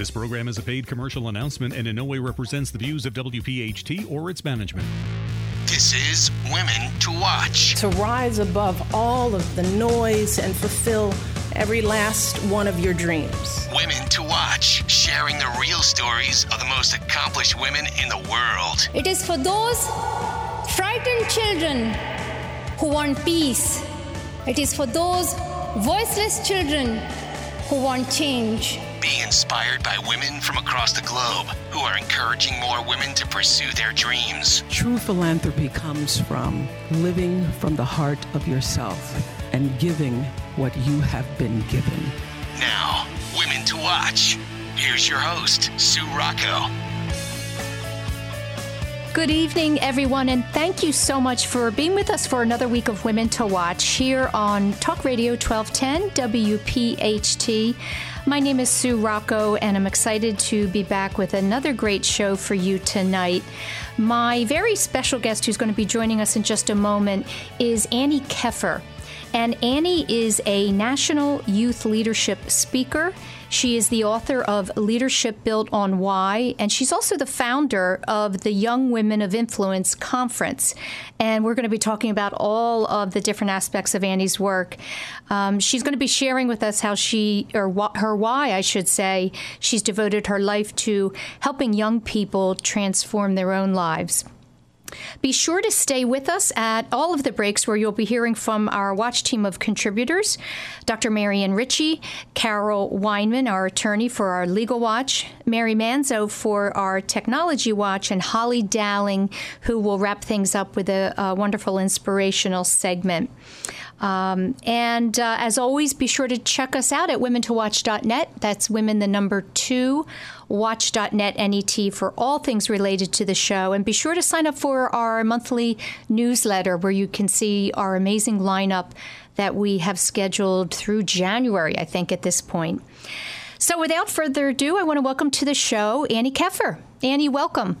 This program is a paid commercial announcement and in no way represents the views of WPHT or its management. This is Women to Watch. To rise above all of the noise and fulfill every last one of your dreams. Women to Watch, sharing the real stories of the most accomplished women in the world. It is for those frightened children who want peace. It is for those voiceless children who want change. Be inspired by women from across the globe who are encouraging more women to pursue their dreams. True philanthropy comes from living from the heart of yourself and giving what you have been given. Now, Women to Watch. Here's your host, Sue Rocco. Good evening, everyone, and thank you so much for being with us for another week of Women to Watch here on Talk Radio 1210 WPHT. My name is Sue Rocco, and I'm excited to be back with another great show for you tonight. My very special guest, who's going to be joining us in just a moment, is Anni Keffer. And Anni is a national youth leadership speaker. She is the author of Leadership Built on Why, and she's also the founder of the Young Women of Influence Conference. And we're going to be talking about all of the different aspects of Anni's work. Um, she's going to be sharing with us how she, or wh- her why, I should say, she's devoted her life to helping young people transform their own lives. Be sure to stay with us at all of the breaks where you'll be hearing from our watch team of contributors Dr. Marian Ritchie, Carol Weinman, our attorney for our legal watch, Mary Manzo for our technology watch, and Holly Dowling, who will wrap things up with a, a wonderful inspirational segment. Um, and uh, as always, be sure to check us out at womentowatch.net. That's women, the number two, watch.net net for all things related to the show. And be sure to sign up for our monthly newsletter where you can see our amazing lineup that we have scheduled through January, I think, at this point. So without further ado, I want to welcome to the show Anni Keffer. Anni, welcome.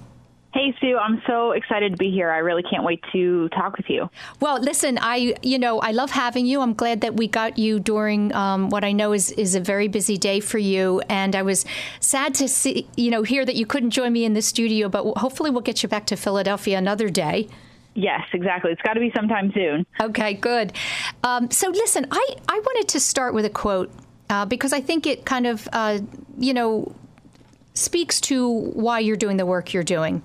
Hey, Sue, I'm so excited to be here. I really can't wait to talk with you. Well, listen, I, you know, I love having you. I'm glad that we got you during um, what I know is, is a very busy day for you. And I was sad to see, you know, hear that you couldn't join me in the studio, but hopefully we'll get you back to Philadelphia another day. Yes, exactly. It's got to be sometime soon. Okay, good. Um, so, listen, I, I wanted to start with a quote uh, because I think it kind of, uh, you know, speaks to why you're doing the work you're doing.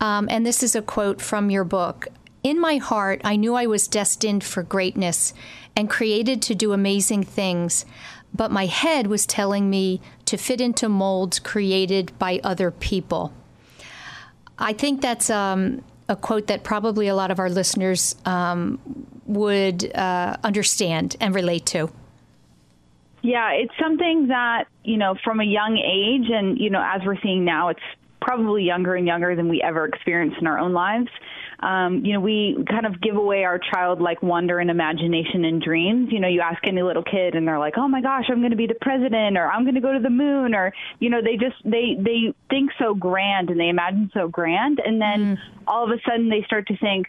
Um, and this is a quote from your book In my heart, I knew I was destined for greatness and created to do amazing things, but my head was telling me to fit into molds created by other people. I think that's um, a quote that probably a lot of our listeners um, would uh, understand and relate to. Yeah, it's something that, you know, from a young age, and, you know, as we're seeing now, it's probably younger and younger than we ever experienced in our own lives. Um, you know, we kind of give away our childlike wonder and imagination and dreams. You know, you ask any little kid and they're like, "Oh my gosh, I'm going to be the president or I'm going to go to the moon," or you know, they just they they think so grand and they imagine so grand, and then mm. all of a sudden they start to think,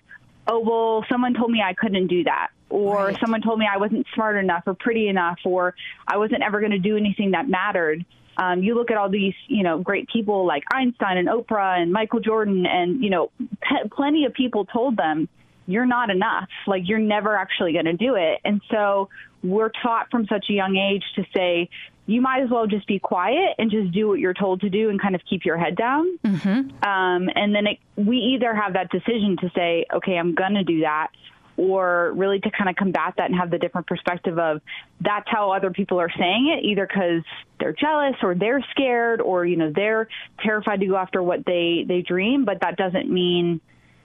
"Oh, well, someone told me I couldn't do that." Or right. someone told me I wasn't smart enough or pretty enough or I wasn't ever going to do anything that mattered. Um, you look at all these, you know, great people like Einstein and Oprah and Michael Jordan, and you know, pe- plenty of people told them you're not enough. Like you're never actually going to do it. And so we're taught from such a young age to say you might as well just be quiet and just do what you're told to do and kind of keep your head down. Mm-hmm. Um, and then it, we either have that decision to say, okay, I'm going to do that, or really to kind of combat that and have the different perspective of that's how other people are saying it, either because they're jealous or they're scared or, you know, they're terrified to go after what they, they dream, but that doesn't mean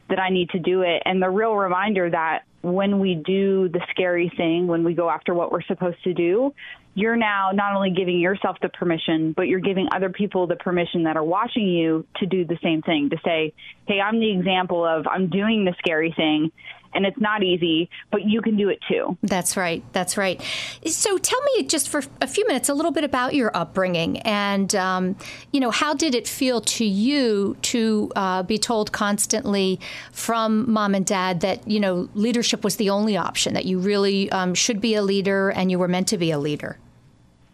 that I need to do it. And the real reminder that when we do the scary thing, when we go after what we're supposed to do, you're now not only giving yourself the permission, but you're giving other people the permission that are watching you to do the same thing, to say, hey, I'm the example of I'm doing the scary thing and it's not easy, but you can do it too. That's right. That's right. So tell me just for a few minutes a little bit about your upbringing and, um, you know, how did it feel to you to uh, be told constantly from mom and dad that, you know, leadership was the only option, that you really um, should be a leader and you were meant to be a leader?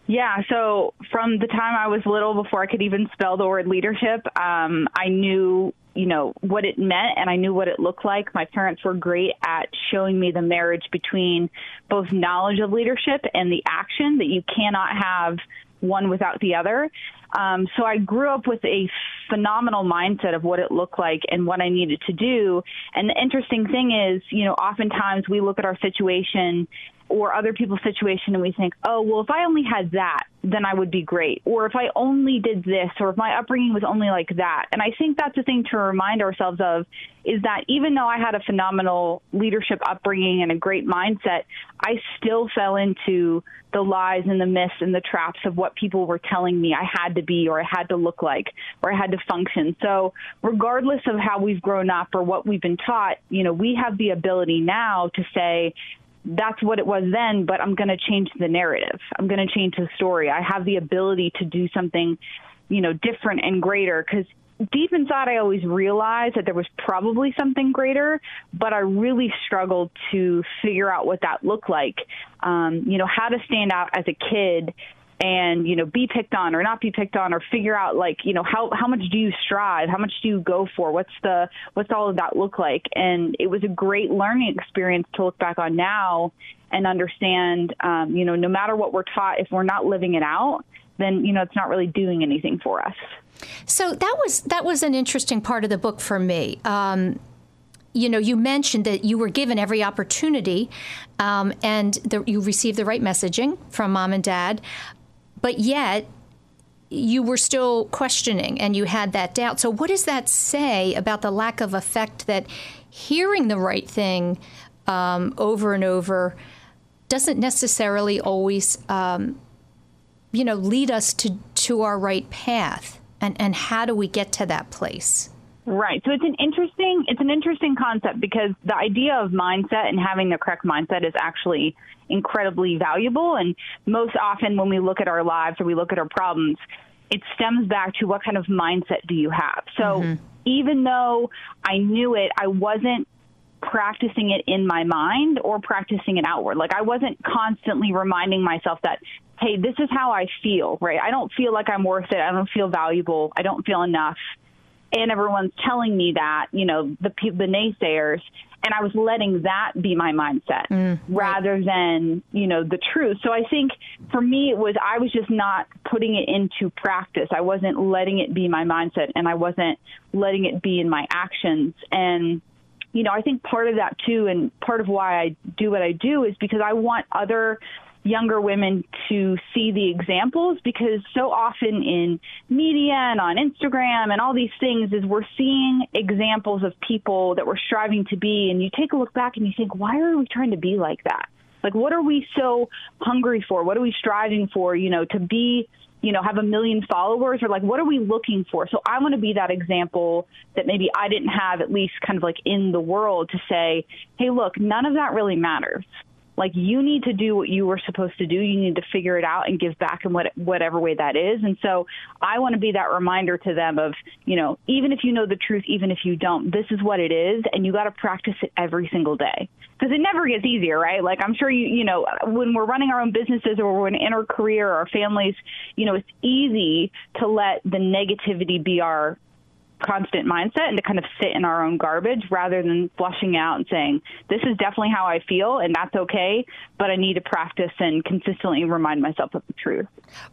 Yeah, so from the time I was little, before I could even spell the word leadership, um, I knew, you know, what it meant and I knew what it looked like. My parents were great at showing me the marriage between both knowledge of leadership and the action that you cannot have one without the other. Um, so I grew up with a phenomenal mindset of what it looked like and what I needed to do. And the interesting thing is, you know, oftentimes we look at our situation or other people's situation and we think, oh, well, if I only had that, then I would be great. Or if I only did this, or if my upbringing was only like that. And I think that's the thing to remind ourselves of is that even though I had a phenomenal leadership upbringing and a great mindset, I still fell into the lies and the myths and the traps of what people were telling me I had to be or I had to look like or I had to function. So, regardless of how we've grown up or what we've been taught, you know, we have the ability now to say, that's what it was then, but I'm going to change the narrative. I'm going to change the story. I have the ability to do something, you know, different and greater because deep inside I always realized that there was probably something greater, but I really struggled to figure out what that looked like. Um, you know, how to stand out as a kid and you know be picked on or not be picked on or figure out like you know how how much do you strive? How much do you go for? What's the what's all of that look like? And it was a great learning experience to look back on now and understand um, you know no matter what we're taught if we're not living it out then you know it's not really doing anything for us. So that was that was an interesting part of the book for me. Um, you know, you mentioned that you were given every opportunity um, and the, you received the right messaging from mom and dad but yet you were still questioning and you had that doubt. So, what does that say about the lack of effect that hearing the right thing um, over and over doesn't necessarily always, um, you know, lead us to, to our right path? And, and how do we get to that place? Right. So it's an interesting it's an interesting concept because the idea of mindset and having the correct mindset is actually incredibly valuable and most often when we look at our lives or we look at our problems it stems back to what kind of mindset do you have. So mm-hmm. even though I knew it, I wasn't practicing it in my mind or practicing it outward. Like I wasn't constantly reminding myself that, hey, this is how I feel, right? I don't feel like I'm worth it. I don't feel valuable. I don't feel enough and everyone's telling me that, you know, the the naysayers, and I was letting that be my mindset mm, rather than, you know, the truth. So I think for me it was I was just not putting it into practice. I wasn't letting it be my mindset and I wasn't letting it be in my actions and you know, I think part of that too, and part of why I do what I do is because I want other younger women to see the examples because so often in media and on Instagram and all these things is we're seeing examples of people that we're striving to be. And you take a look back and you think why are we trying to be like that? Like what are we so hungry for? What are we striving for you know to be you know have a million followers? Or like what are we looking for? So i want to be that example that maybe i didn't have at least kind of like in the world to say hey look none of that really matters like you need to do what you were supposed to do. You need to figure it out and give back in what, whatever way that is. And so I want to be that reminder to them of, you know, even if you know the truth, even if you don't, this is what it is, and you got to practice it every single day because it never gets easier, right? Like I'm sure you, you know, when we're running our own businesses or we're in our career or our families, you know, it's easy to let the negativity be our constant mindset and to kind of sit in our own garbage rather than flushing out and saying, this is definitely how I feel and that's okay, but I need to practice and consistently remind myself of the truth.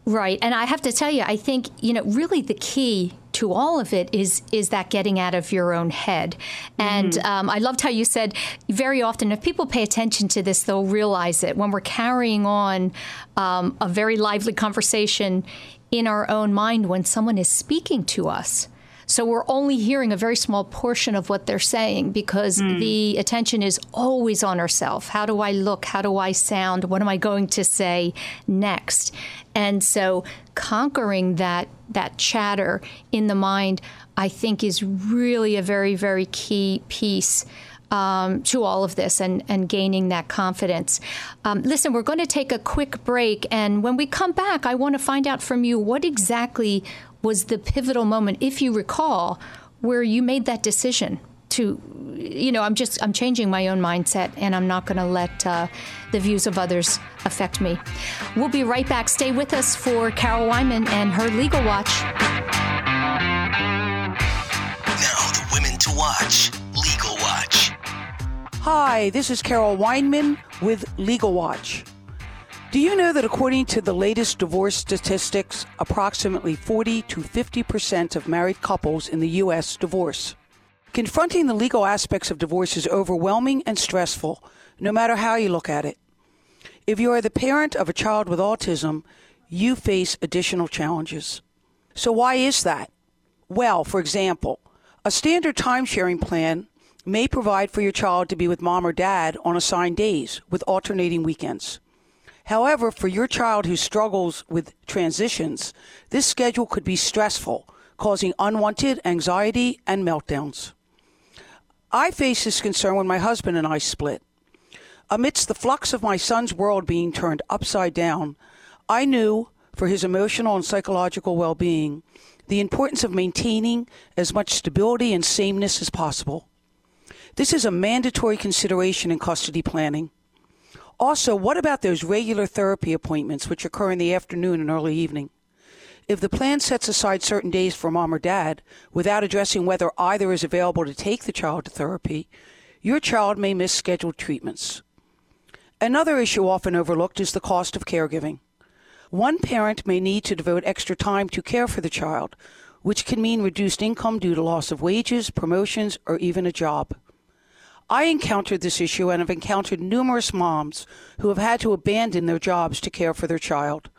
Right. And I have to tell you, I think, you know, really the key to all of it is is that getting out of your own head. And mm-hmm. um, I loved how you said very often if people pay attention to this, they'll realize it when we're carrying on um, a very lively conversation in our own mind when someone is speaking to us. So we're only hearing a very small portion of what they're saying because mm. the attention is always on ourselves. How do I look? How do I sound? What am I going to say next? And so conquering that that chatter in the mind, I think, is really a very, very key piece. Um, to all of this and, and gaining that confidence. Um, listen, we're going to take a quick break. And when we come back, I want to find out from you what exactly was the pivotal moment, if you recall, where you made that decision to, you know, I'm just I'm changing my own mindset, and I'm not going to let uh, the views of others affect me. We'll be right back. Stay with us for Carol Weinman and her legal watch. Now the women to watch. Legal Watch. Hi, this is Carol Weinman with Legal Watch. Do you know that according to the latest divorce statistics, approximately 40 to 50 percent of married couples in the U.S. divorce? Confronting the legal aspects of divorce is overwhelming and stressful, no matter how you look at it. If you are the parent of a child with autism, you face additional challenges. So, why is that? Well, for example, a standard time sharing plan may provide for your child to be with mom or dad on assigned days with alternating weekends. However, for your child who struggles with transitions, this schedule could be stressful, causing unwanted anxiety and meltdowns. I faced this concern when my husband and I split. Amidst the flux of my son's world being turned upside down, I knew, for his emotional and psychological well being, the importance of maintaining as much stability and sameness as possible. This is a mandatory consideration in custody planning. Also, what about those regular therapy appointments which occur in the afternoon and early evening? If the plan sets aside certain days for mom or dad without addressing whether either is available to take the child to therapy, your child may miss scheduled treatments. Another issue often overlooked is the cost of caregiving. One parent may need to devote extra time to care for the child, which can mean reduced income due to loss of wages, promotions, or even a job. I encountered this issue and have encountered numerous moms who have had to abandon their jobs to care for their child.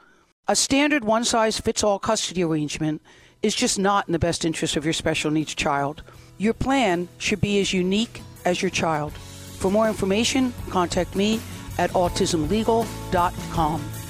A standard one size fits all custody arrangement is just not in the best interest of your special needs child. Your plan should be as unique as your child. For more information, contact me at autismlegal.com.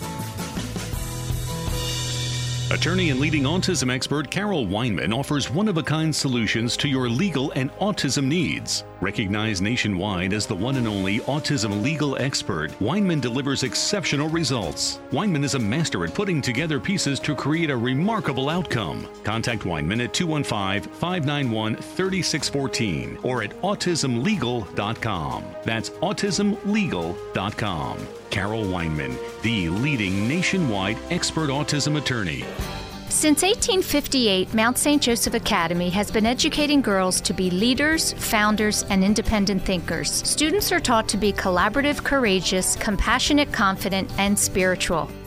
Attorney and leading autism expert Carol Weinman offers one of a kind solutions to your legal and autism needs. Recognized nationwide as the one and only autism legal expert, Weinman delivers exceptional results. Weinman is a master at putting together pieces to create a remarkable outcome. Contact Weinman at 215 591 3614 or at autismlegal.com. That's autismlegal.com. Carol Weinman, the leading nationwide expert autism attorney. Since 1858, Mount St. Joseph Academy has been educating girls to be leaders, founders, and independent thinkers. Students are taught to be collaborative, courageous, compassionate, confident, and spiritual.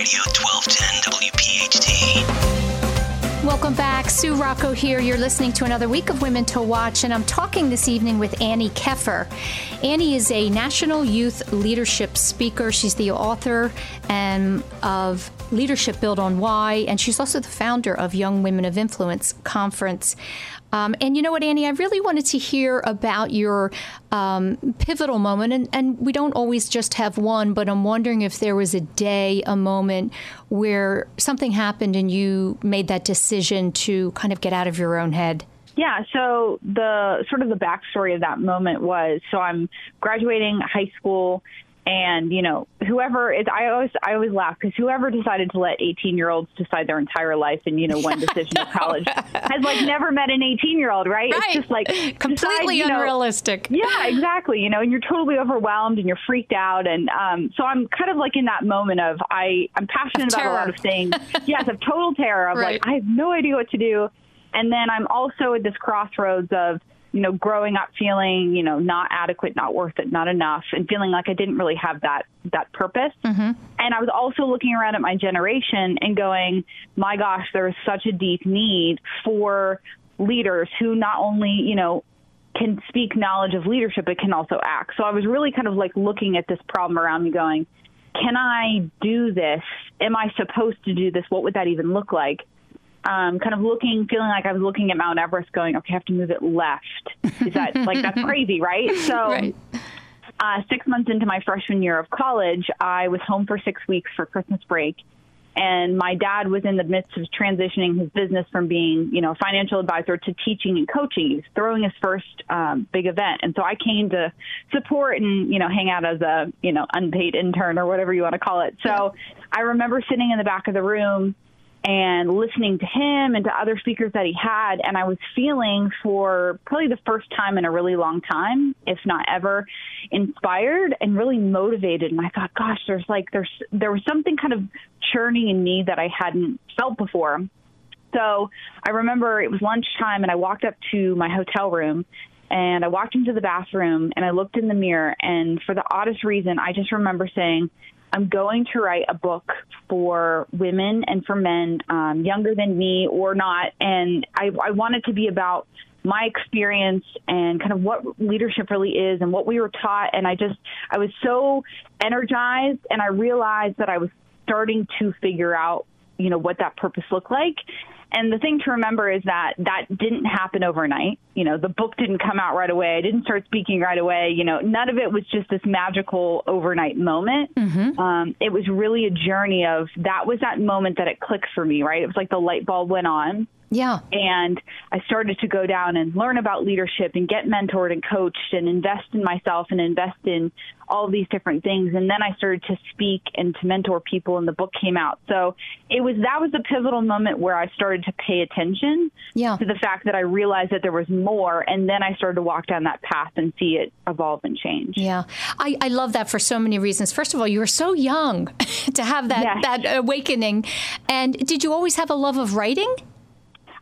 Radio 1210 WPHT. Welcome back. Sue Rocco here. You're listening to another week of Women to Watch, and I'm talking this evening with Anni Keffer. Anni is a national youth leadership speaker. She's the author and of Leadership Built on Why, and she's also the founder of Young Women of Influence Conference. Um, and you know what, Anni, I really wanted to hear about your um, pivotal moment. And, and we don't always just have one, but I'm wondering if there was a day, a moment where something happened and you made that decision to kind of get out of your own head. Yeah, so the sort of the backstory of that moment was so I'm graduating high school and you know whoever is i always i always laugh because whoever decided to let 18 year olds decide their entire life in you know one decision of college has like never met an 18 year old right? Right. it's just like Completely decide, you know- unrealistic. yeah exactly you know and you're totally overwhelmed and you're freaked out and um so i'm kind of like in that moment of i i'm passionate about a lot of things yes of total terror of Right. like i have no idea what to do and then i'm also at this crossroads of you know growing up feeling you know not adequate not worth it not enough and feeling like i didn't really have that that purpose. Mm-hmm. And i was also looking around at my generation and going my gosh there is such a deep need for leaders who not only you know can speak knowledge of leadership but can also act. So i was really kind of like looking at this problem around me going can i do this? Am i supposed to do this? What would that even look like um, kind of looking, feeling like I was looking at Mount Everest, going, "Okay, I have to move it left." Is that like that's crazy, right? So. Right. Uh, six months into my freshman year of college, I was home for six weeks for Christmas break, and my dad was in the midst of transitioning his business from being, you know, a financial advisor to teaching and coaching. He was throwing his first um, big event, and so I came to support and you know hang out as a you know unpaid intern or whatever you want to call it. So I remember sitting in the back of the room and listening to him and to other speakers that he had. And i was feeling for probably the first time in a really long time if not ever inspired and really motivated. And i thought gosh there's like there's there was something kind of churning in me that i hadn't felt before. So i remember it was lunchtime and i walked up to my hotel room and i walked into the bathroom and i looked in the mirror. And for the oddest reason i just remember saying I'm going to write a book for women and for men um, younger than me or not. And I, I want it to be about my experience and kind of what leadership really is and what we were taught. And I just, I was so energized and I realized that I was starting to figure out, you know, what that purpose looked like. And the thing to remember is that that didn't happen overnight. You know, the book didn't come out right away. I didn't start speaking right away. You know, none of it was just this magical overnight moment. Mm-hmm. Um, it was really a journey of that was that moment that it clicked for me, right? It was like the light bulb went on. Yeah. And I started to go down and learn about leadership and get mentored and coached and invest in myself and invest in all these different things. And then I started to speak and to mentor people and the book came out. So it was, that was a pivotal moment where I started to pay attention yeah. to the fact that I realized that there was more. And then I started to walk down that path and see it evolve and change. Yeah. I, I love that for so many reasons. First of all, you were so young to have that, yes. that awakening. And did you always have a love of writing?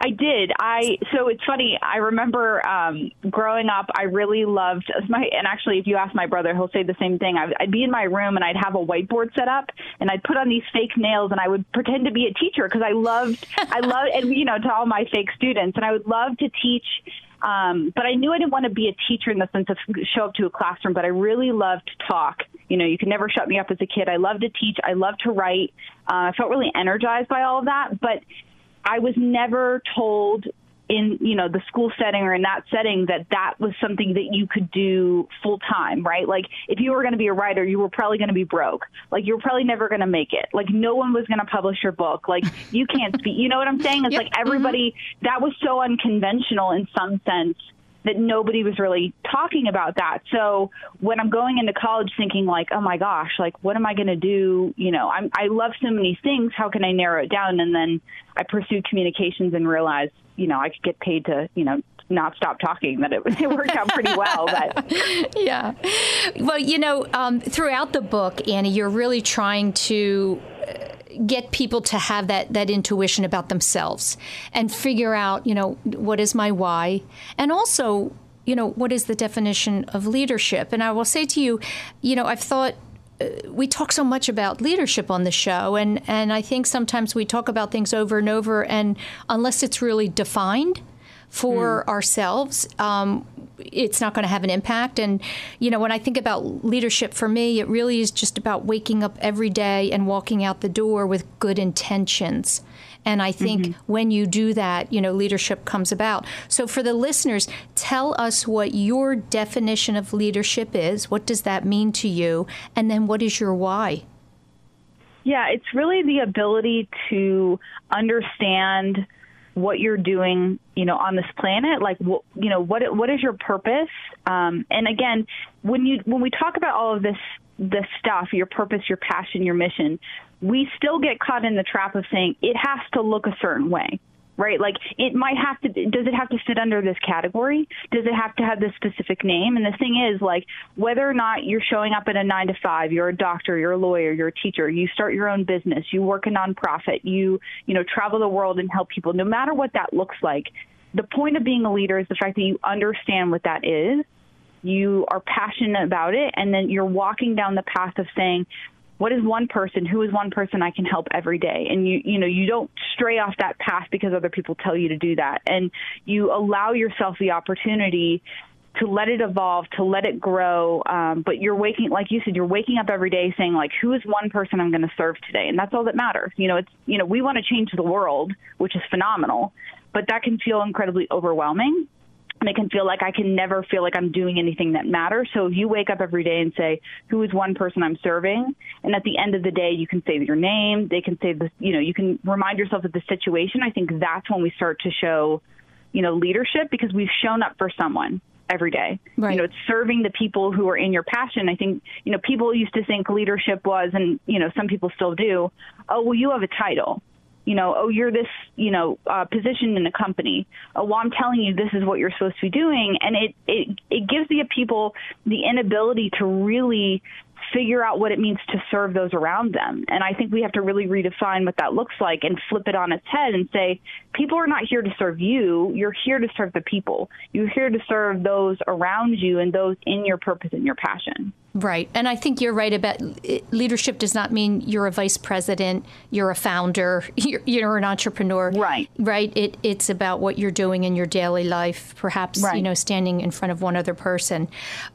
I did. I so it's funny. I remember um, growing up. I really loved my and actually, if you ask my brother, he'll say the same thing. I'd, I'd be in my room and I'd have a whiteboard set up, and I'd put on these fake nails, and I would pretend to be a teacher because I loved. I loved, and you know, to all my fake students, and I would love to teach. Um, but I knew I didn't want to be a teacher in the sense of show up to a classroom. But I really loved to talk. You know, you could never shut me up as a kid. I loved to teach. I loved to write. Uh, I felt really energized by all of that. But I was never told in you know the school setting or in that setting that that was something that you could do full time right? Like if you were going to be a writer you were probably going to be broke. Like you were probably never going to make it. Like no one was going to publish your book. Like you can't speak you know what i'm saying? It's yep. like everybody mm-hmm. that was so unconventional in some sense that nobody was really talking about that. So when I'm going into college thinking like, oh my gosh, like what am I going to do? You know, I'm, I love so many things. How can I narrow it down? And then I pursued communications and realized, you know, I could get paid to, you know, not stop talking that it, it worked out pretty well but yeah well you know um, throughout the book anni you're really trying to get people to have that that intuition about themselves and figure out, you know, what is my why, and also, you know, what is the definition of leadership. And I will say to you, you know, I've thought uh, we talk so much about leadership on the show and and I think sometimes we talk about things over and over and unless it's really defined for mm. ourselves um, it's not going to have an impact. And, you know, when I think about leadership for me, it really is just about waking up every day and walking out the door with good intentions. And I think mm-hmm. when you do that, you know, leadership comes about. So for the listeners, tell us what your definition of leadership is. What does that mean to you? And then what is your why? Yeah, it's really the ability to understand what you're doing, you know, on this planet. Like, what, you know, what what is your purpose? Um, and again, when you when we talk about all of this this stuff, your purpose, your passion, your mission, we still get caught in the trap of saying it has to look a certain way right? Like it might have to, does it have to fit under this category? Does it have to have this specific name? And the thing is, like, whether or not you're showing up at a nine to five, you're a doctor, you're a lawyer, you're a teacher, you start your own business, you work a nonprofit, you, you know, travel the world and help people, no matter what that looks like, the point of being a leader is the fact that you understand what that is you are passionate about it and then you're walking down the path of saying what is one person who is one person i can help every day and you you know you don't stray off that path because other people tell you to do that and you allow yourself the opportunity to let it evolve, to let it grow. Um, but you're waking, like you said, you're waking up every day saying, like, who is one person I'm going to serve today? And that's all that matters. You know, it's, you know, we want to change the world, which is phenomenal, but that can feel incredibly overwhelming. And it can feel like I can never feel like I'm doing anything that matters. So if you wake up every day and say, who is one person I'm serving? And at the end of the day, you can say your name. They can say this, you know, you can remind yourself of the situation. I think that's when we start to show, you know, leadership because we've shown up for someone every day. Right. You know, it's serving the people who are in your passion. I think, you know, people used to think leadership was, and, you know, some people still do, oh, well, you have a title. You know, oh, you're this, you know, uh, position in a company. Oh, well, I'm telling you, this is what you're supposed to be doing, and it it it gives the people the inability to really figure out what it means to serve those around them. And I think we have to really redefine what that looks like and flip it on its head and say, people are not here to serve you. You're here to serve the people. You're here to serve those around you and those in your purpose and your passion. Right. And I think you're right about leadership does not mean you're a vice president, you're a founder, you're, you're an entrepreneur. Right. Right. It, it's about what you're doing in your daily life, perhaps, Right. you know, standing in front of one other person.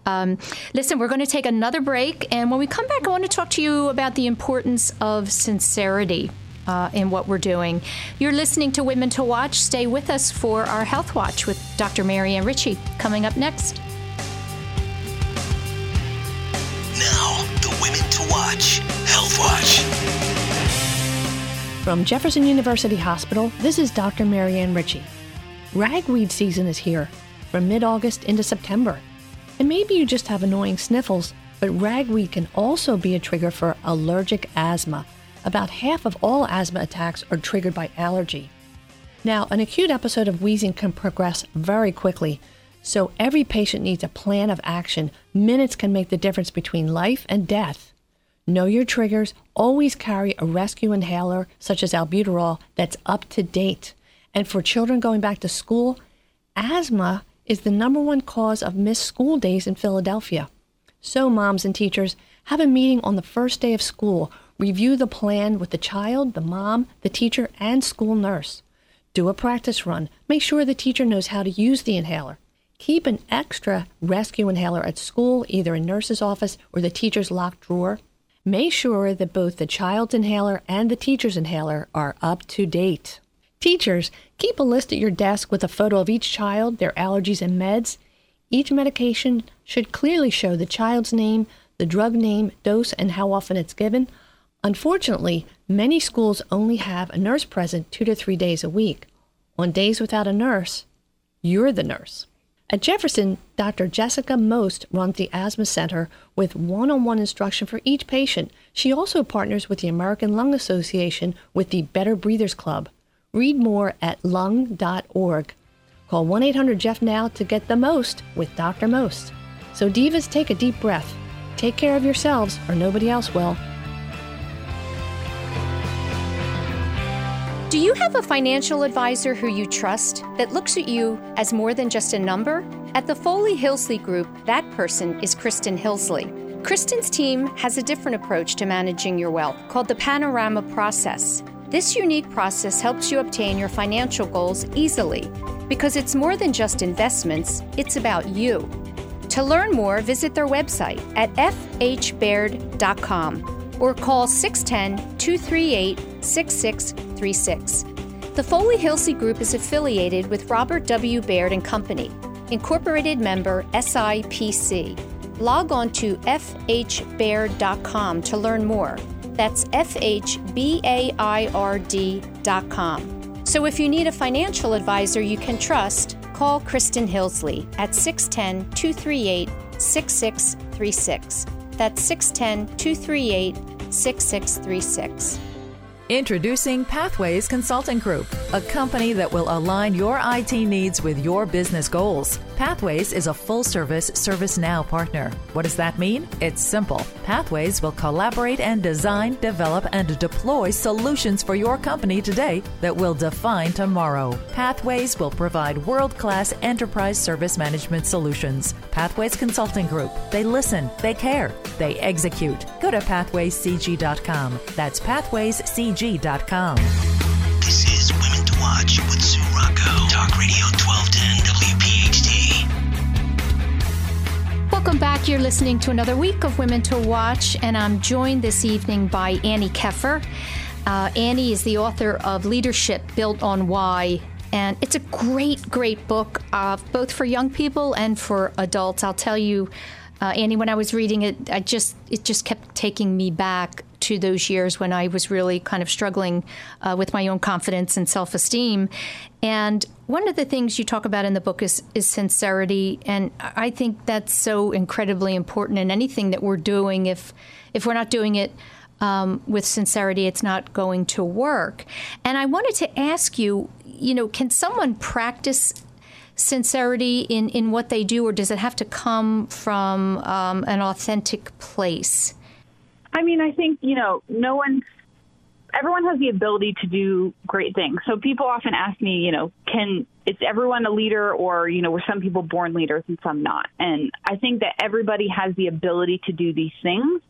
Um, listen, we're going to take another break. And when we come back, I want to talk to you about the importance of sincerity. Uh, in what we're doing. You're listening to Women to Watch. Stay with us for our Health Watch with Dr. Marianne Ritchie coming up next. Watch Health Watch. From Jefferson University Hospital, this is Dr. Marianne Ritchie. Ragweed season is here, from mid August into September. And maybe you just have annoying sniffles, but ragweed can also be a trigger for allergic asthma. About half of all asthma attacks are triggered by allergy. Now, an acute episode of wheezing can progress very quickly, so every patient needs a plan of action. Minutes can make the difference between life and death. Know your triggers. Always carry a rescue inhaler, such as albuterol, that's up to date. And for children going back to school, asthma is the number one cause of missed school days in Philadelphia. So, moms and teachers, have a meeting on the first day of school. Review the plan with the child, the mom, the teacher, and school nurse. Do a practice run. Make sure the teacher knows how to use the inhaler. Keep an extra rescue inhaler at school, either in nurse's office or the teacher's locked drawer. Make sure that both the child's inhaler and the teacher's inhaler are up to date. Teachers, keep a list at your desk with a photo of each child, their allergies, and meds. Each medication should clearly show the child's name, the drug name, dose, and how often it's given. Unfortunately, many schools only have a nurse present two to three days a week. On days without a nurse, you're the nurse. At Jefferson, Dr. Jessica Most runs the Asthma Center with one on one instruction for each patient. She also partners with the American Lung Association with the Better Breathers Club. Read more at lung.org. Call 1 800 Jeff now to get the most with Dr. Most. So, Divas, take a deep breath. Take care of yourselves, or nobody else will. Do you have a financial advisor who you trust that looks at you as more than just a number? At the Foley Hillsley Group, that person is Kristen Hillsley. Kristen's team has a different approach to managing your wealth called the Panorama Process. This unique process helps you obtain your financial goals easily because it's more than just investments, it's about you. To learn more, visit their website at fhbaird.com or call 610 238 6636. The Foley Hillsley Group is affiliated with Robert W. Baird and Company, incorporated member SIPC. Log on to fhbaird.com to learn more. That's fhbaird.com. So if you need a financial advisor you can trust, call Kristen Hillsley at 610 238 6636. That's 610 238 6636. Introducing Pathways Consulting Group, a company that will align your IT needs with your business goals. Pathways is a full service ServiceNow partner. What does that mean? It's simple. Pathways will collaborate and design, develop, and deploy solutions for your company today that will define tomorrow. Pathways will provide world class enterprise service management solutions. Pathways Consulting Group. They listen, they care, they execute. Go to pathwayscg.com. That's pathwayscg.com. This is Women to Watch with Sue Rocco. Talk Radio 1210 Welcome back. You're listening to another week of Women to Watch, and I'm joined this evening by Anni Keffer. Uh, Anni is the author of Leadership Built on Why, and it's a great, great book, uh, both for young people and for adults. I'll tell you, uh, Anni, when I was reading it, I just it just kept taking me back to those years when I was really kind of struggling uh, with my own confidence and self esteem. And one of the things you talk about in the book is, is sincerity. And I think that's so incredibly important in anything that we're doing. If, if we're not doing it um, with sincerity, it's not going to work. And I wanted to ask you, you know, can someone practice sincerity in, in what they do, or does it have to come from um, an authentic place? I mean, I think, you know, no one, everyone has the ability to do great things. So people often ask me, you know, can, is everyone a leader or, you know, were some people born leaders and some not? And I think that everybody has the ability to do these things.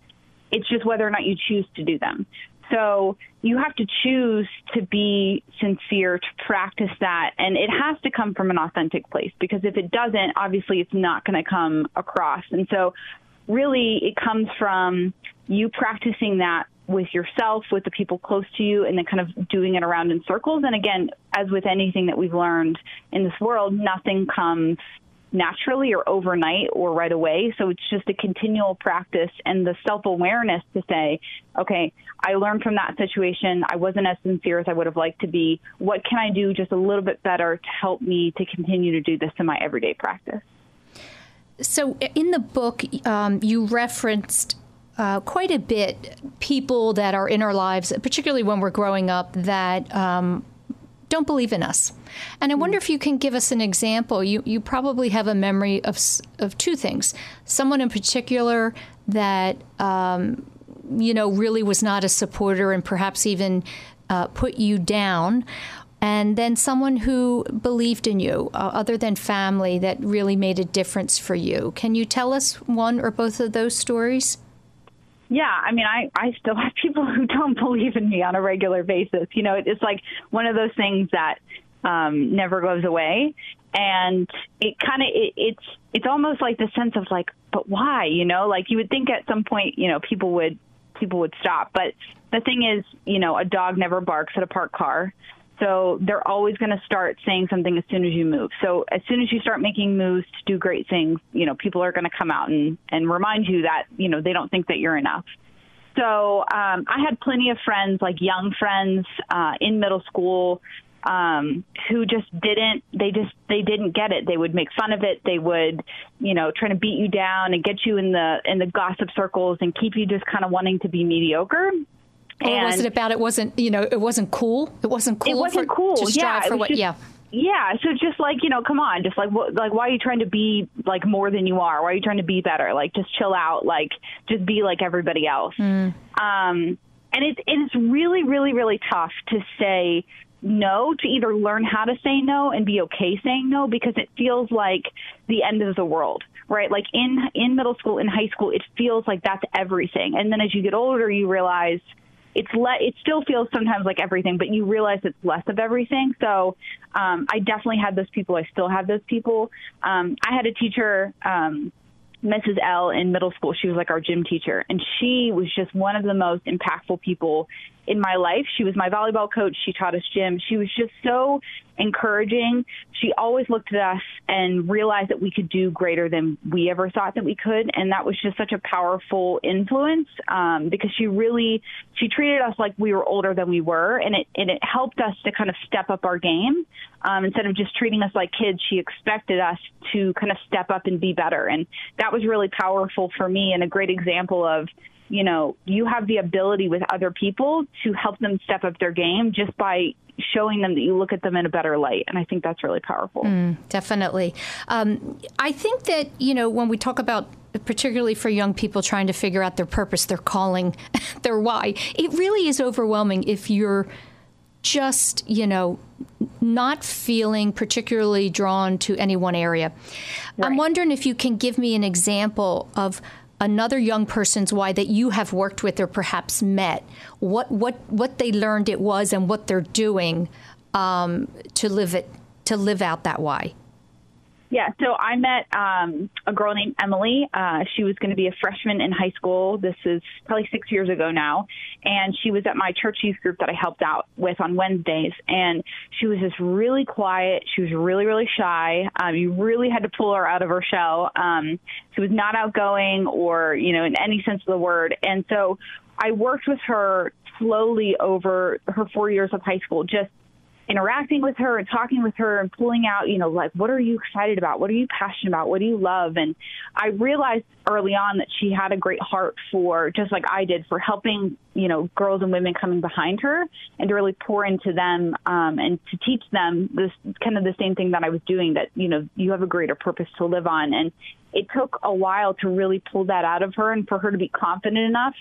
It's just whether or not you choose to do them. So you have to choose to be sincere, to practice that. And it has to come from an authentic place because if it doesn't, obviously it's not going to come across. And so really it comes from you practicing that with yourself, with the people close to you, and then kind of doing it around in circles. And again, as with anything that we've learned in this world, nothing comes naturally or overnight or right away. So it's just a continual practice and the self awareness to say, okay, I learned from that situation. I wasn't as sincere as I would have liked to be. What can I do just a little bit better to help me to continue to do this in my everyday practice? So, in the book, um, you referenced uh, quite a bit people that are in our lives, particularly when we're growing up, that um, don't believe in us. And I wonder if you can give us an example. You you probably have a memory of of two things: someone in particular that um, you know really was not a supporter and perhaps even uh, put you down and then someone who believed in you, uh, other than family, that really made a difference for you. Can you tell us one or both of those stories? Yeah, I mean, I I still have people who don't believe in me on a regular basis. You know, it's like one of those things that um, never goes away, and it kind of it, it's it's almost like the sense of like, but why? You know, like you would think at some point, you know, people would people would stop, but the thing is, you know, a dog never barks at a parked car. So they're always going to start saying something as soon as you move. So as soon as you start making moves to do great things, you know, people are going to come out and, and remind you that, you know, they don't think that you're enough. So um, I had plenty of friends, like young friends uh, in middle school, um, who just didn't they just they didn't get it. They would make fun of it. They would, you know, try to beat you down and get you in the in the gossip circles and keep you just kind of wanting to be mediocre. Or was it about it wasn't you know it wasn't cool? It wasn't cool. It wasn't for, cool. To strive yeah, for what? Just, yeah. Yeah, so just like you know, come on, just like what, like why are you trying to be like more than you are? Why are you trying to be better? Like just chill out, like just be like everybody else. Mm. Um, and it's it's really really really tough to say no to either learn how to say no and be okay saying no because it feels like the end of the world right like in in middle school in high school it feels like that's everything and then as you get older you realize it's le- it still feels sometimes like everything, but you realize it's less of everything. So um, I definitely had those people. I still have those people. Um, I had a teacher. Um, Mrs. L in middle school. She was like our gym teacher, and she was just one of the most impactful people in my life. She was my volleyball coach. She taught us gym. She was just so encouraging. She always looked at us and realized that we could do greater than we ever thought that we could. And that was just such a powerful influence um, because she really she treated us like we were older than we were, and it and it helped us to kind of step up our game um, instead of just treating us like kids. She expected us to kind of step up and be better, and that was really powerful for me and a great example of you know, you have the ability with other people to help them step up their game just by showing them that you look at them in a better light. And I think that's really powerful. Mm, definitely. Um, I think that, you know, when we talk about particularly for young people trying to figure out their purpose, their calling, their why, it really is overwhelming if you're just, you know, not feeling particularly drawn to any one area. Right. I'm wondering if you can give me an example of another young person's why that you have worked with or perhaps met, what what what they learned it was and what they're doing um, to live it to live out that why. Yeah, so I met um, a girl named Emily. Uh, she was going to be a freshman in high school. This is probably six years ago now. And she was at my church youth group that I helped out with on Wednesdays. And she was just really quiet. She was really, really shy. Um, you really had to pull her out of her shell. Um, she was not outgoing or, you know, in any sense of the word. And so I worked with her slowly over her four years of high school, just interacting with her and talking with her and pulling out, you know, like, what are you excited about? What are you passionate about? What do you love? And I realized early on that she had a great heart for, just like I did, for helping, you know, girls and women coming behind her and to really pour into them um, and to teach them this kind of the same thing that I was doing that, you know, you have a greater purpose to live on. And it took a while to really pull that out of her and for her to be confident enough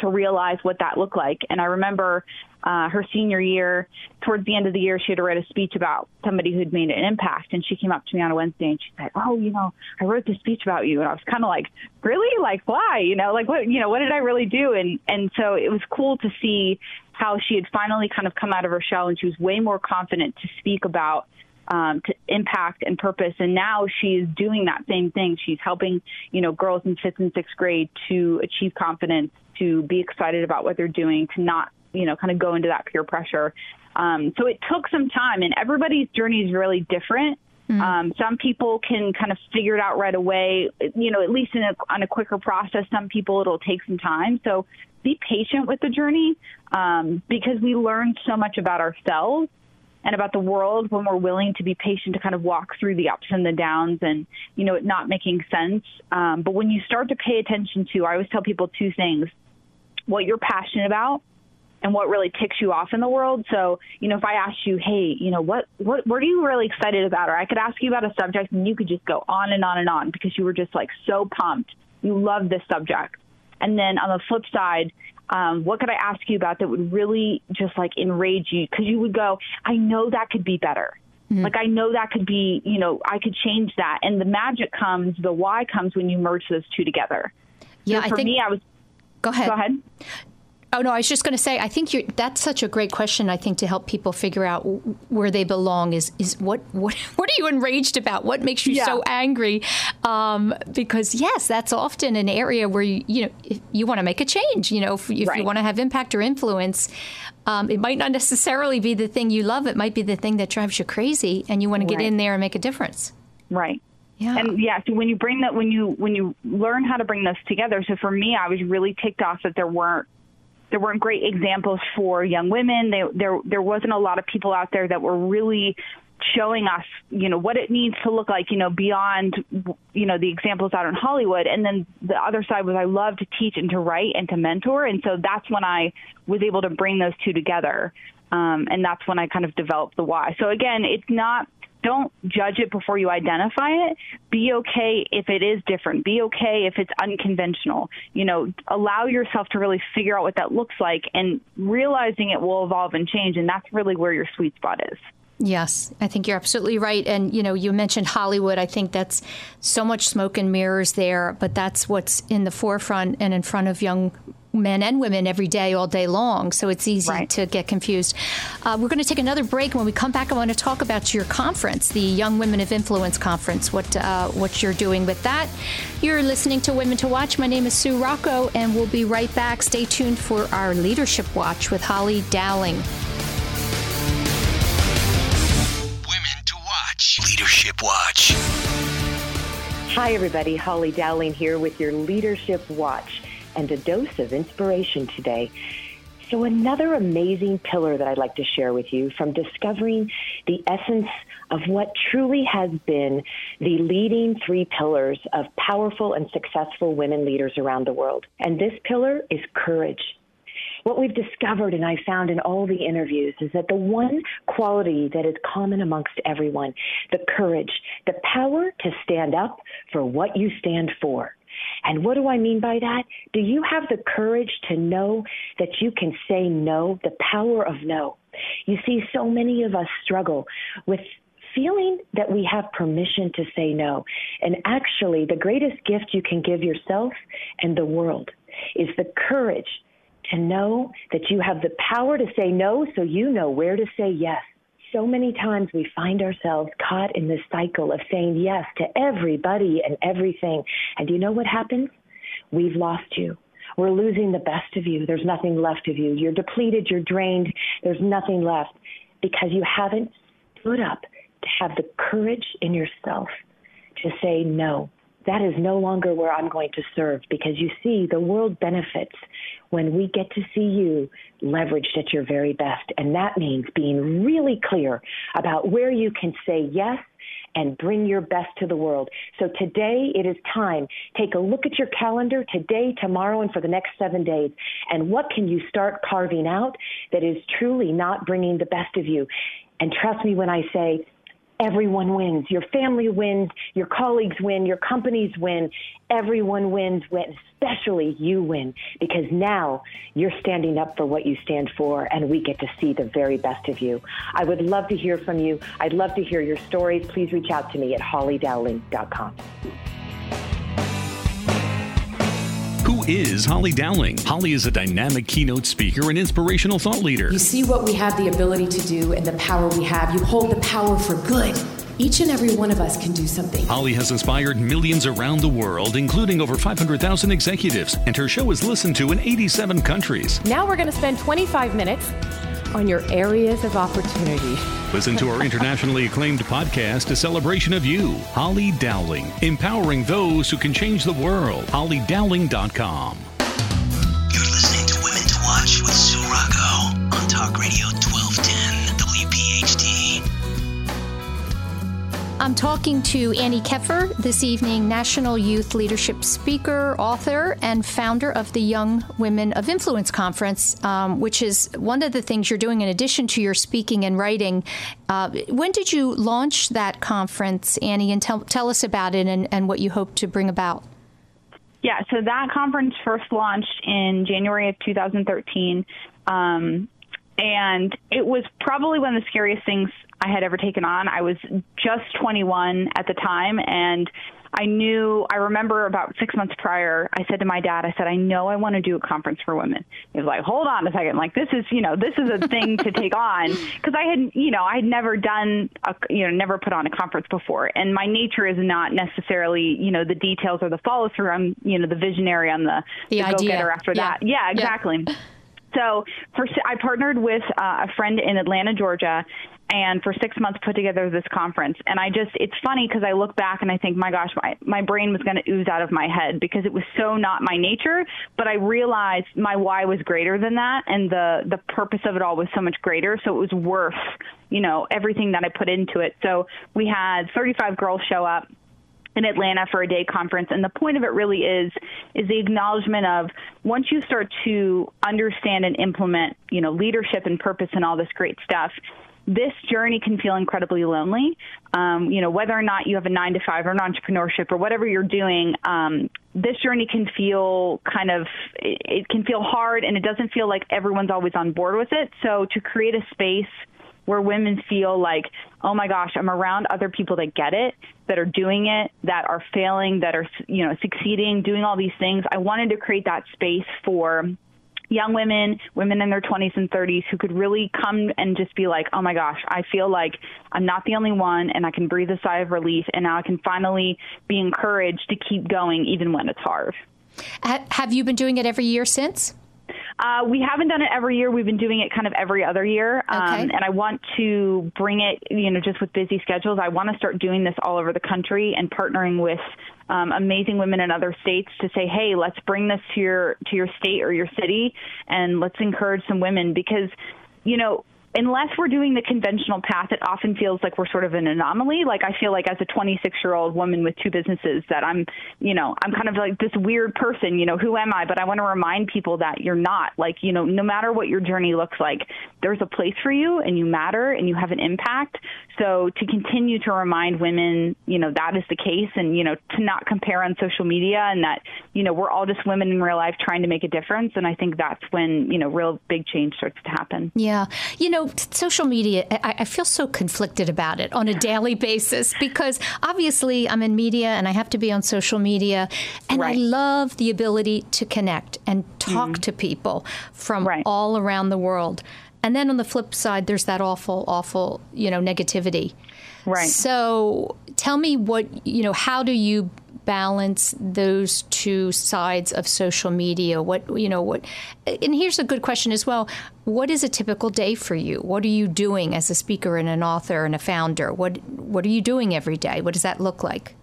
to realize what that looked like. And I remember uh, her senior year, towards the end of the year, she had to write a speech about somebody who'd made an impact. And she came up to me on a Wednesday and she said, "Oh, you know, I wrote this speech about you." And I was kind of like, "Really? Like, why? You know, like what? You know, what did I really do?" And and so it was cool to see how she had finally kind of come out of her shell and she was way more confident to speak about um, to impact and purpose. And now she's doing that same thing. She's helping, you know, girls in fifth and sixth grade to achieve confidence, to be excited about what they're doing, to not, you know, kind of go into that peer pressure. Um, so it took some time, and everybody's journey is really different. Mm-hmm. Um, some people can kind of figure it out right away, you know, at least in a, on a quicker process. Some people it'll take some time. So be patient with the journey um, because we learn so much about ourselves and about the world when we're willing to be patient to kind of walk through the ups and the downs and you know it not making sense um, but when you start to pay attention to i always tell people two things what you're passionate about and what really ticks you off in the world so you know if i asked you hey you know what what what are you really excited about or i could ask you about a subject and you could just go on and on and on because you were just like so pumped you love this subject and then on the flip side um, what could I ask you about that would really just like enrage you? Because you would go, I know that could be better. Mm-hmm. Like I know that could be, you know, I could change that. And the magic comes, the why comes when you merge those two together. Yeah, so for I think, me, I was. Go ahead. Go ahead. Oh no, I was just going to say. I think that's such a great question. I think to help people figure out where they belong is is what what what are you enraged about? What makes you yeah. so angry? Um, because yes, that's often an area where you you know you want to make a change. You know, if, if right. you want to have impact or influence, um, it might not necessarily be the thing you love. It might be the thing that drives you crazy, and you want to get in there and make a difference. Right. Yeah. And yeah, so when you bring that, when you when you learn how to bring those together. So for me, I was really ticked off that there weren't there weren't great examples for young women. They, there there wasn't a lot of people out there that were really showing us, you know, what it needs to look like, you know, beyond, you know, the examples out in Hollywood. And then the other side was I love to teach and to write and to mentor. And so that's when I was able to bring those two together. Um, and that's when I kind of developed the why. So again, it's not don't judge it before you identify it. Be okay if it is different. Be okay if it's unconventional. You know, allow yourself to really figure out what that looks like and realizing it will evolve and change. And that's really where your sweet spot is. Yes, I think you're absolutely right. And, you know, you mentioned Hollywood. I think that's so much smoke and mirrors there, but that's what's in the forefront and in front of young men and women every day, all day long. So it's easy right. to get confused. Uh, we're going to take another break. When we come back, I want to talk about your conference, the Young Women of Influence Conference, what, uh, what you're doing with that. You're listening to Women to Watch. My name is Sue Rocco, and we'll be right back. Stay tuned for our Leadership Watch with Holly Dowling. Women to Watch. Leadership Watch. Hi, everybody. Holly Dowling here with your Leadership Watch and a dose of inspiration today. So, another amazing pillar that I'd like to share with you from discovering the essence of what truly has been the leading three pillars of powerful and successful women leaders around the world. And this pillar is courage. What we've discovered, and I found in all the interviews, is that the one quality that is common amongst everyone the courage, the power to stand up for what you stand for. And what do I mean by that? Do you have the courage to know that you can say no, the power of no? You see, so many of us struggle with feeling that we have permission to say no. And actually, the greatest gift you can give yourself and the world is the courage to know that you have the power to say no so you know where to say yes. So many times we find ourselves caught in this cycle of saying yes to everybody and everything. And do you know what happens? We've lost you. We're losing the best of you. There's nothing left of you. You're depleted, you're drained, there's nothing left because you haven't stood up to have the courage in yourself to say no that is no longer where I'm going to serve because you see, the world benefits when we get to see you leveraged at your very best. And that means being really clear about where you can say yes and bring your best to the world. So today it is time. Take a look at your calendar today, tomorrow, and for the next seven days. And what can you start carving out that is truly not bringing the best of you? And trust me when I say everyone wins. Your family wins, your colleagues win, your companies win. Everyone wins, win, especially you win, because now you're standing up for what you stand for, and we get to see the very best of you. I would love to hear from you. I'd love to hear your stories. Please reach out to me at hollydowling.com. Who is Holly Dowling? Holly is a dynamic keynote speaker and inspirational thought leader. You see what we have the ability to do and the power we have. You hold the power for good. Each and every one of us can do something. Holly has inspired millions around the world, including over 500,000 executives, and her show is listened to in 87 countries. Now we're going to spend 25 minutes on your areas of opportunity. Listen to our internationally acclaimed podcast, A Celebration of You, Holly Dowling, empowering those who can change the world. HollyDowling.com. You're listening to Women to Watch with Sue Rocco on Talk Radio 1210 I'm talking to Anni Keffer this evening, National Youth Leadership Speaker, author, and founder of the Young Women of Influence Conference, um, which is one of the things you're doing in addition to your speaking and writing. Uh, when did you launch that conference, Anni? And tell, tell us about it and, and what you hope to bring about. Yeah, so that conference first launched in January of 2013. Um, and it was probably one of the scariest things I had ever taken on. I was just 21 at the time, and I knew, I remember about six months prior, I said to my dad, I said, I know I want to do a conference for women. He was like, hold on a second. Like, this is, you know, this is a thing to take on. Cause I had, you know, I had never done, a, you know, never put on a conference before. And my nature is not necessarily, you know, the details or the follow through. I'm, you know, the visionary, I'm the, the, the go getter after yeah. that. Yeah, exactly. Yeah. So for, I partnered with uh, a friend in Atlanta, Georgia, and for six months put together this conference. And I just, it's funny because I look back and I think, my gosh, my, my brain was going to ooze out of my head because it was so not my nature. But I realized my why was greater than that, and the the purpose of it all was so much greater. So it was worth, you know, everything that I put into it. So we had 35 girls show up in Atlanta for a day conference and the point of it really is is the acknowledgement of once you start to understand and implement you know leadership and purpose and all this great stuff this journey can feel incredibly lonely. Um, you know, whether or not you have a nine to five or an entrepreneurship or whatever you're doing, um, this journey can feel kind of, it, it can feel hard and it doesn't feel like everyone's always on board with it. So to create a space where women feel like, oh my gosh, I'm around other people that get it, that are doing it, that are failing, that are, you know, succeeding, doing all these things. I wanted to create that space for young women, women in their 20s and 30s who could really come and just be like, oh my gosh, I feel like I'm not the only one and I can breathe a sigh of relief and now I can finally be encouraged to keep going even when it's hard. Have you been doing it every year since? Uh, we haven't done it every year. We've been doing it kind of every other year. Um, okay. and I want to bring it, you know, just with busy schedules, I want to start doing this all over the country and partnering with um, amazing women in other states to say, hey, let's bring this to your to your state or your city, and let's encourage some women because, you know, unless we're doing the conventional path, it often feels like we're sort of an anomaly. Like I feel like as a 26 year old woman with two businesses that I'm, you know, I'm kind of like this weird person, you know, who am I? But I want to remind people that you're not like, you know, no matter what your journey looks like, there's a place for you and you matter and you have an impact. So to continue to remind women, you know, that is the case and, you know, to not compare on social media and that, you know, we're all just women in real life trying to make a difference. And I think that's when, you know, real big change starts to happen. Yeah. You know, know, social media, I, I, feel so conflicted about it on a daily basis because obviously I'm in media and I have to be on social media. And right. I love the ability to connect and talk mm-hmm. to people from right. all around the world. And then on the flip side, there's that awful, awful, you know, negativity. Right. So tell me what, you know, how do you balance those two sides of social media? What, you know, what, and here's a good question as well. What is a typical day for you? What are you doing as a speaker and an author and a founder? What, what are you doing every day? What does that look like?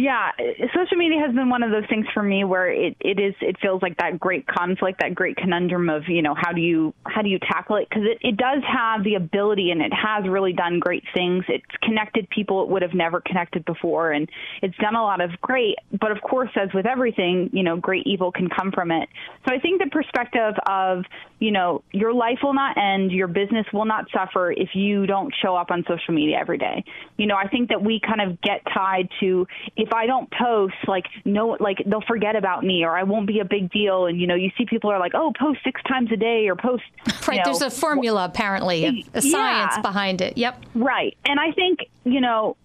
Yeah, social media has been one of those things for me where it, it is it feels like that great conflict, that great conundrum of you know how do you how do you tackle it because it, it does have the ability and it has really done great things. It's connected people it would have never connected before, and it's done a lot of great. But of course, as with everything, you know, great evil can come from it. So I think the perspective of you know your life will not end, your business will not suffer if you don't show up on social media every day. You know, I think that we kind of get tied to if I don't post, like no, like they'll forget about me, or I won't be a big deal. And you know, you see people are like, oh, post six times a day, or post. Right. Know, there's a formula apparently, a, a science yeah. behind it. Yep. Right. And I think you know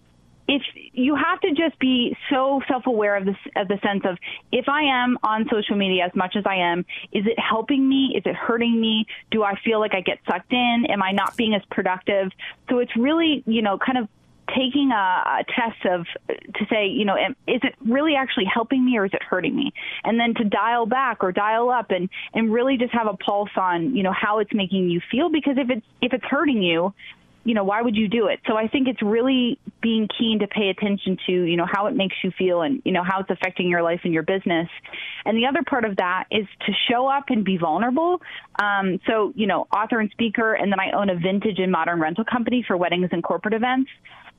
if you have to just be so self-aware of this of the sense of if I am on social media as much as I am, is it helping me? Is it hurting me? Do I feel like I get sucked in? Am I not being as productive? So it's really, you know, kind of taking a, a test of to say, you know, is it really actually helping me or is it hurting me? And then to dial back or dial up and and really just have a pulse on, you know, how it's making you feel because if it's if it's hurting you, you know, why would you do it? So I think it's really being keen to pay attention to, you know, how it makes you feel and, you know, how it's affecting your life and your business. And the other part of that is to show up and be vulnerable. Um, so, you know, author and speaker, and then I own a vintage and modern rental company for weddings and corporate events.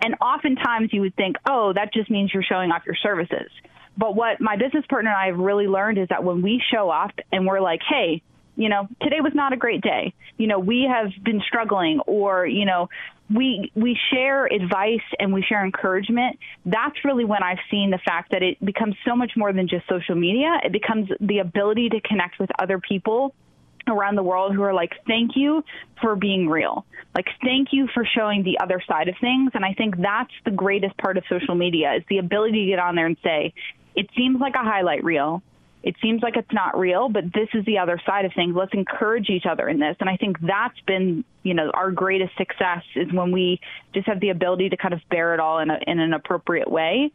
And oftentimes you would think, oh, that just means you're showing off your services. But what my business partner and I have really learned is that when we show up and we're like, hey, you know, today was not a great day. You know, we have been struggling or, you know, we we share advice and we share encouragement. That's really when I've seen the fact that it becomes so much more than just social media. It becomes the ability to connect with other people around the world who are like, thank you for being real. Like, thank you for showing the other side of things. And I think that's the greatest part of social media is the ability to get on there and say, it seems like a highlight reel. It seems like it's not real, but this is the other side of things. Let's encourage each other in this. And I think that's been, you know, our greatest success is when we just have the ability to kind of bear it all in, a, in an appropriate way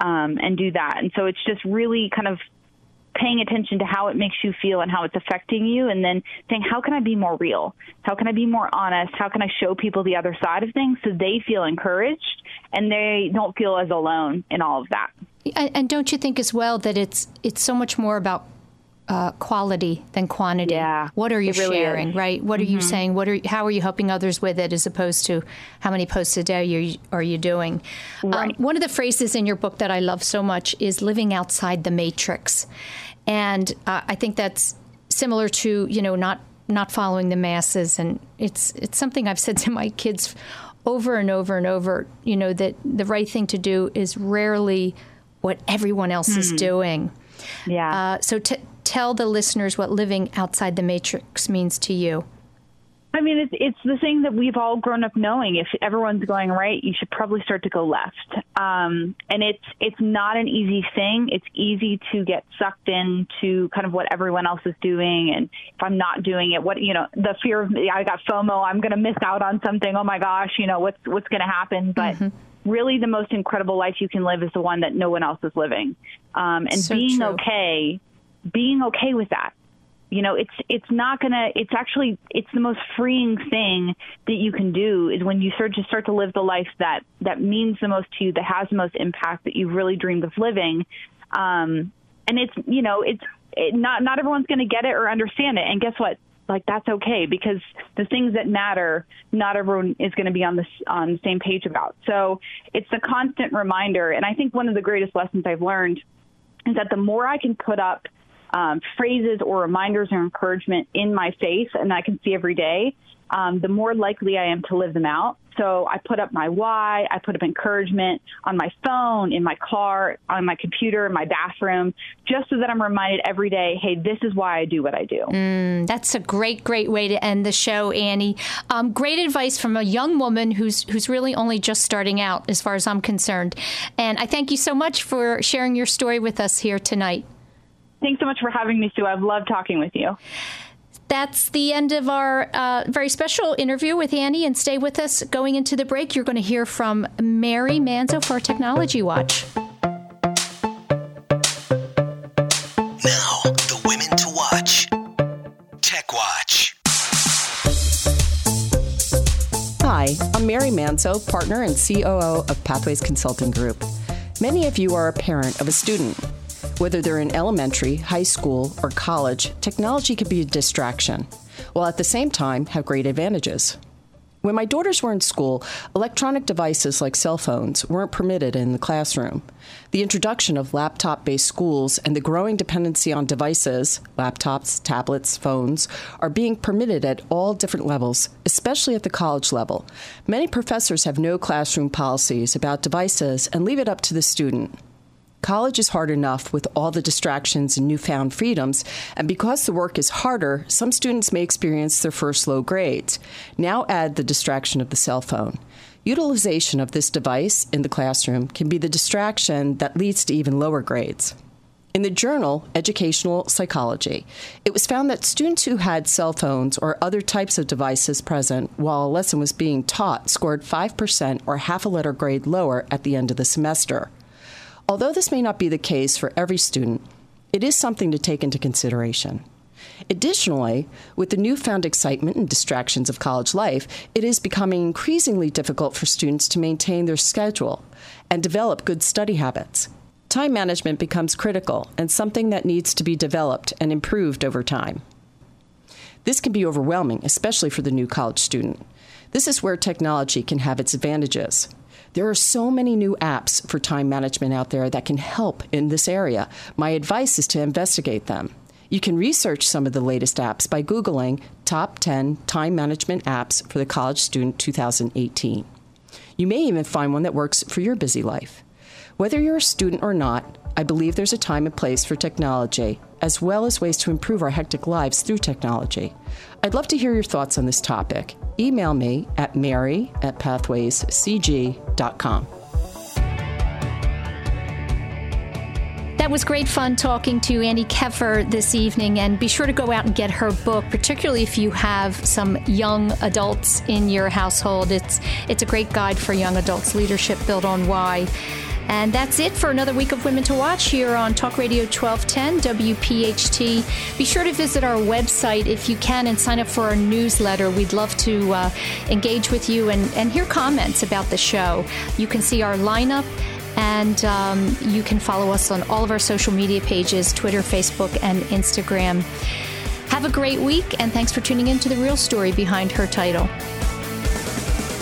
um, and do that. And so it's just really kind of paying attention to how it makes you feel and how it's affecting you and then saying how can i be more real? How can i be more honest? How can i show people the other side of things so they feel encouraged and they don't feel as alone in all of that? And don't you think as well that it's it's so much more about uh, quality than quantity. Yeah, what are you really sharing, is. right? What are mm-hmm. you saying? What are how are you helping others with it, as opposed to how many posts a day you, are you doing? Right. Um, one of the phrases in your book that I love so much is living outside the matrix, and uh, I think that's similar to you know not not following the masses, and it's it's something I've said to my kids over and over and over. You know that the right thing to do is rarely what everyone else mm-hmm. is doing. Yeah. Uh, so t- tell the listeners what living outside the matrix means to you. I mean, it's it's the thing that we've all grown up knowing. If everyone's going right, you should probably start to go left. Um, and it's it's not an easy thing. It's easy to get sucked into kind of what everyone else is doing, and if I'm not doing it, what you know, the fear of I got FOMO. I'm going to miss out on something. Oh my gosh, you know what's what's going to happen? But mm-hmm really the most incredible life you can live is the one that no one else is living. Um, and so being true. okay, being okay with that. You know, it's it's not gonna. It's actually it's the most freeing thing that you can do is when you start to start to live the life that that means the most to you, that has the most impact, that you've really dreamed of living. Um, and it's you know it's it, not not everyone's to get it or understand it. And guess what? like that's okay because the things that matter not everyone is going to be on the on the same page about so it's a constant reminder and i think one of the greatest lessons i've learned is that the more i can put up um, phrases or reminders or encouragement in my face and i can see every day um, the more likely I am to live them out. So I put up my why, I put up encouragement on my phone, in my car, on my computer, in my bathroom, just so that I'm reminded every day, hey, this is why I do what I do. Mm, that's a great, great way to end the show, Anni. Um, great advice from a young woman who's who's really only just starting out, as far as I'm concerned. And I thank you so much for sharing your story with us here tonight. Thanks so much for having me, Sue. I've loved talking with you. that's the end of our uh, very special interview with Anni. And stay with us going into the break. You're going to hear from Mary Manzo for Technology Watch. Now, the women to watch. Tech Watch. Hi, I'm Mary Manzo, partner and COO of Pathways Consulting Group. Many of you are a parent of a student. Whether they're in elementary, high school, or college, technology can be a distraction, while at the same time have great advantages. When my daughters were in school, electronic devices like cell phones weren't permitted in the classroom. The introduction of laptop based schools and the growing dependency on devices laptops, tablets, phones are being permitted at all different levels, especially at the college level. Many professors have no classroom policies about devices and leave it up to the student. College is hard enough with all the distractions and newfound freedoms, and because the work is harder, some students may experience their first low grades. Now add the distraction of the cell phone. Utilization of this device in the classroom can be the distraction that leads to even lower grades. In the journal Educational Psychology, it was found that students who had cell phones or other types of devices present while a lesson was being taught scored 5% or half a letter grade lower at the end of the semester. Although this may not be the case for every student, it is something to take into consideration. Additionally, with the newfound excitement and distractions of college life, it is becoming increasingly difficult for students to maintain their schedule and develop good study habits. Time management becomes critical and something that needs to be developed and improved over time. This can be overwhelming, especially for the new college student. This is where technology can have its advantages. There are so many new apps for time management out there that can help in this area. My advice is to investigate them. You can research some of the latest apps by Googling Top 10 Time Management Apps for the College Student 2018. You may even find one that works for your busy life. Whether you're a student or not, I believe there's a time and place for technology, as well as ways to improve our hectic lives through technology. I'd love to hear your thoughts on this topic. Email me at mary at pathwayscg.com. That was great fun talking to Anni Keffer this evening, and be sure to go out and get her book, particularly if you have some young adults in your household. It's it's a great guide for young adults, leadership built on why. And that's it for another week of Women to Watch here on Talk Radio 1210 WPHT. Be sure to visit our website if you can and sign up for our newsletter. We'd love to uh, engage with you and, and hear comments about the show. You can see our lineup. And um, you can follow us on all of our social media pages Twitter, Facebook, and Instagram. Have a great week, and thanks for tuning in to the real story behind her title.